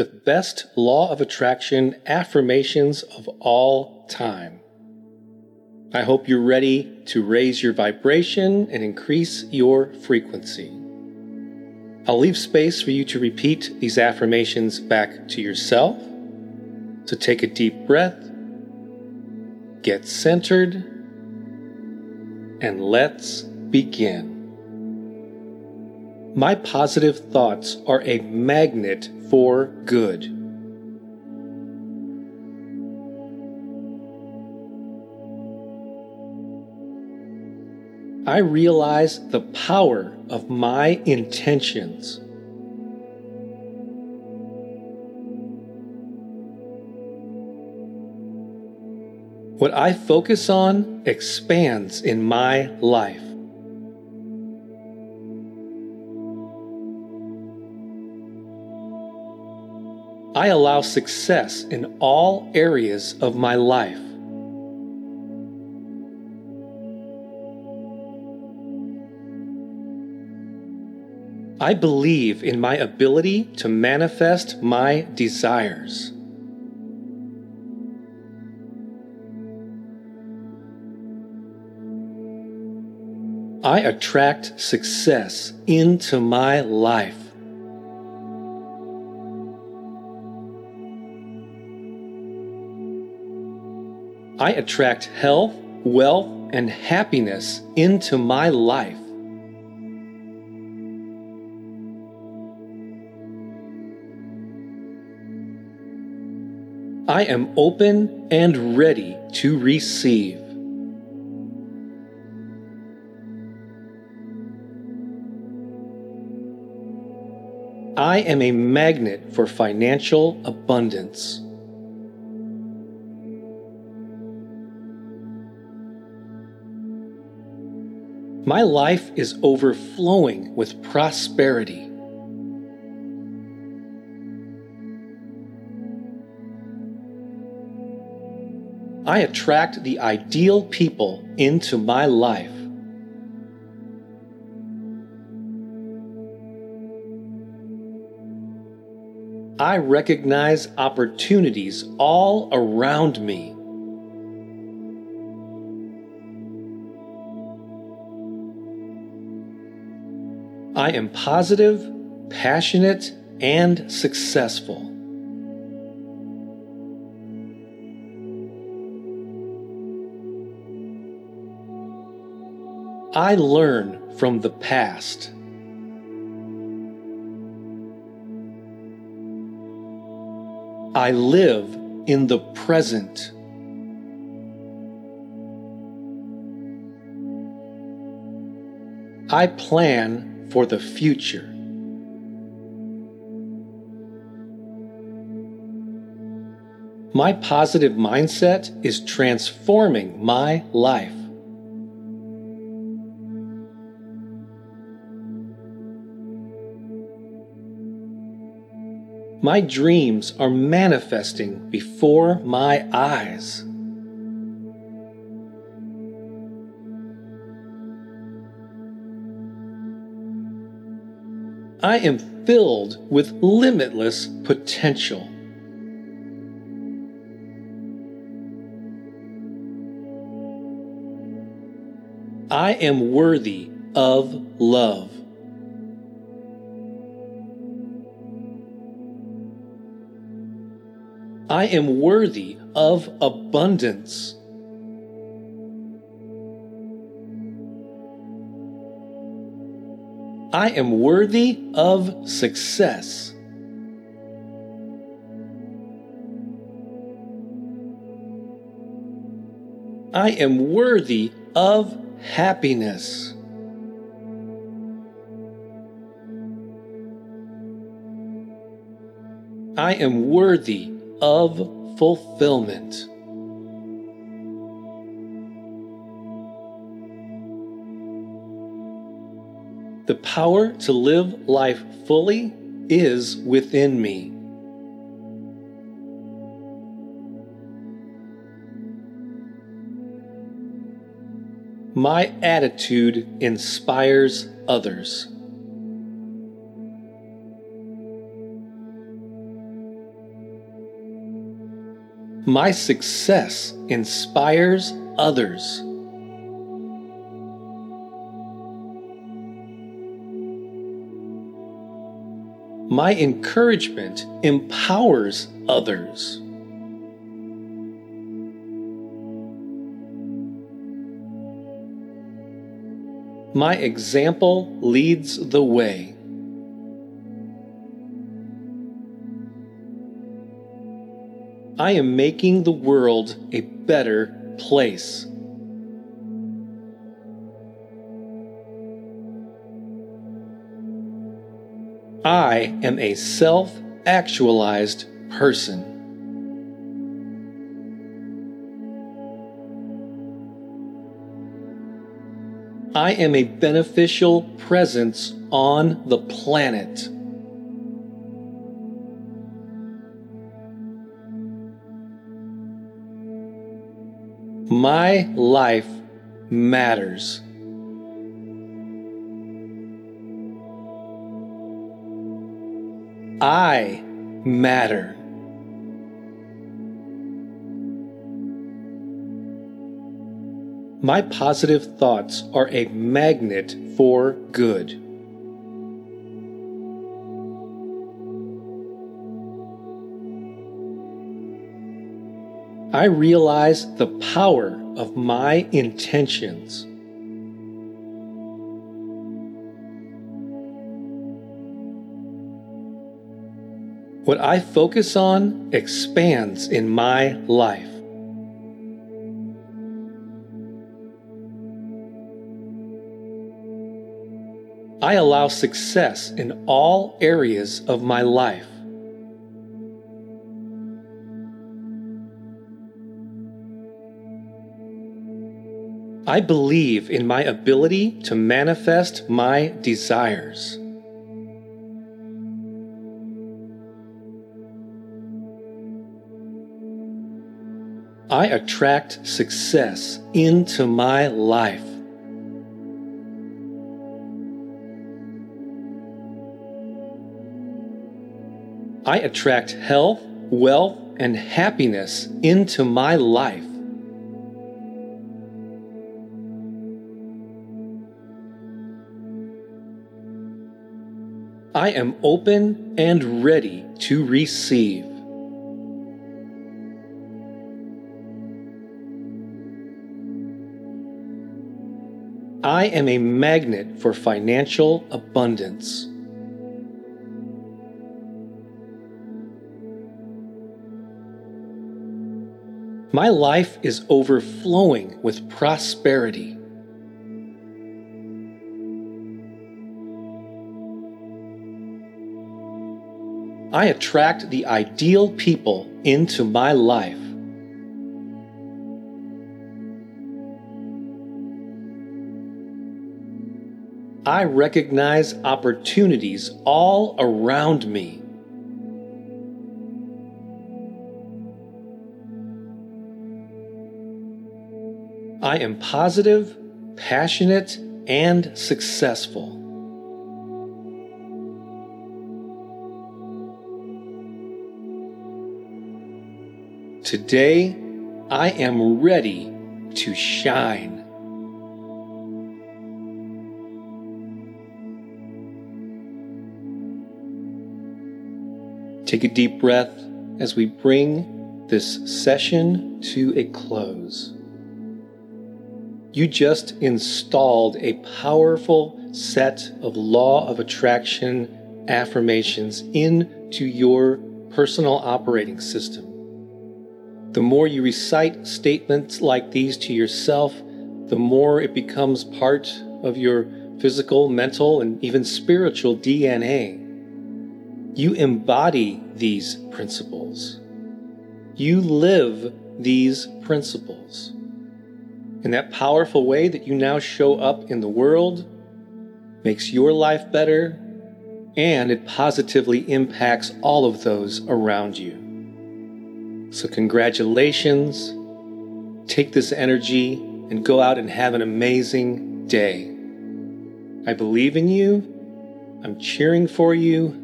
the best law of attraction affirmations of all time. I hope you're ready to raise your vibration and increase your frequency. I'll leave space for you to repeat these affirmations back to yourself. So take a deep breath, get centered, and let's begin. My positive thoughts are a magnet for good. I realize the power of my intentions. What I focus on expands in my life. I allow success in all areas of my life. I believe in my ability to manifest my desires. I attract success into my life. I attract health, wealth, and happiness into my life. I am open and ready to receive. I am a magnet for financial abundance. My life is overflowing with prosperity. I attract the ideal people into my life. I recognize opportunities all around me. I am positive, passionate, and successful. I learn from the past. I live in the present. I plan for the future. My positive mindset is transforming my life. My dreams are manifesting before my eyes. I am filled with limitless potential. I am worthy of love. I am worthy of abundance. I am worthy of success. I am worthy of happiness. I am worthy of fulfillment. The power to live life fully is within me. My attitude inspires others. My success inspires others. My encouragement empowers others. My example leads the way. I am making the world a better place. I am a self actualized person. I am a beneficial presence on the planet. My life matters. I matter. My positive thoughts are a magnet for good. I realize the power of my intentions. What I focus on expands in my life. I allow success in all areas of my life. I believe in my ability to manifest my desires. I attract success into my life. I attract health, wealth, and happiness into my life. I am open and ready to receive. I am a magnet for financial abundance. My life is overflowing with prosperity. I attract the ideal people into my life. I recognize opportunities all around me. I am positive, passionate, and successful. Today, I am ready to shine. Take a deep breath as we bring this session to a close. You just installed a powerful set of law of attraction affirmations into your personal operating system. The more you recite statements like these to yourself, the more it becomes part of your physical, mental, and even spiritual DNA. You embody these principles. You live these principles. In that powerful way that you now show up in the world makes your life better and it positively impacts all of those around you. So, congratulations. Take this energy and go out and have an amazing day. I believe in you. I'm cheering for you.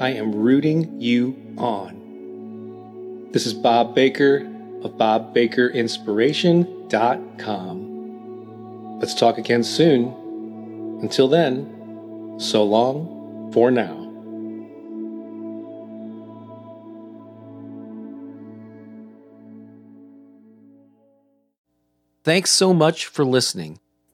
I am rooting you on. This is Bob Baker of BobBakerInspiration.com. Let's talk again soon. Until then, so long for now. Thanks so much for listening.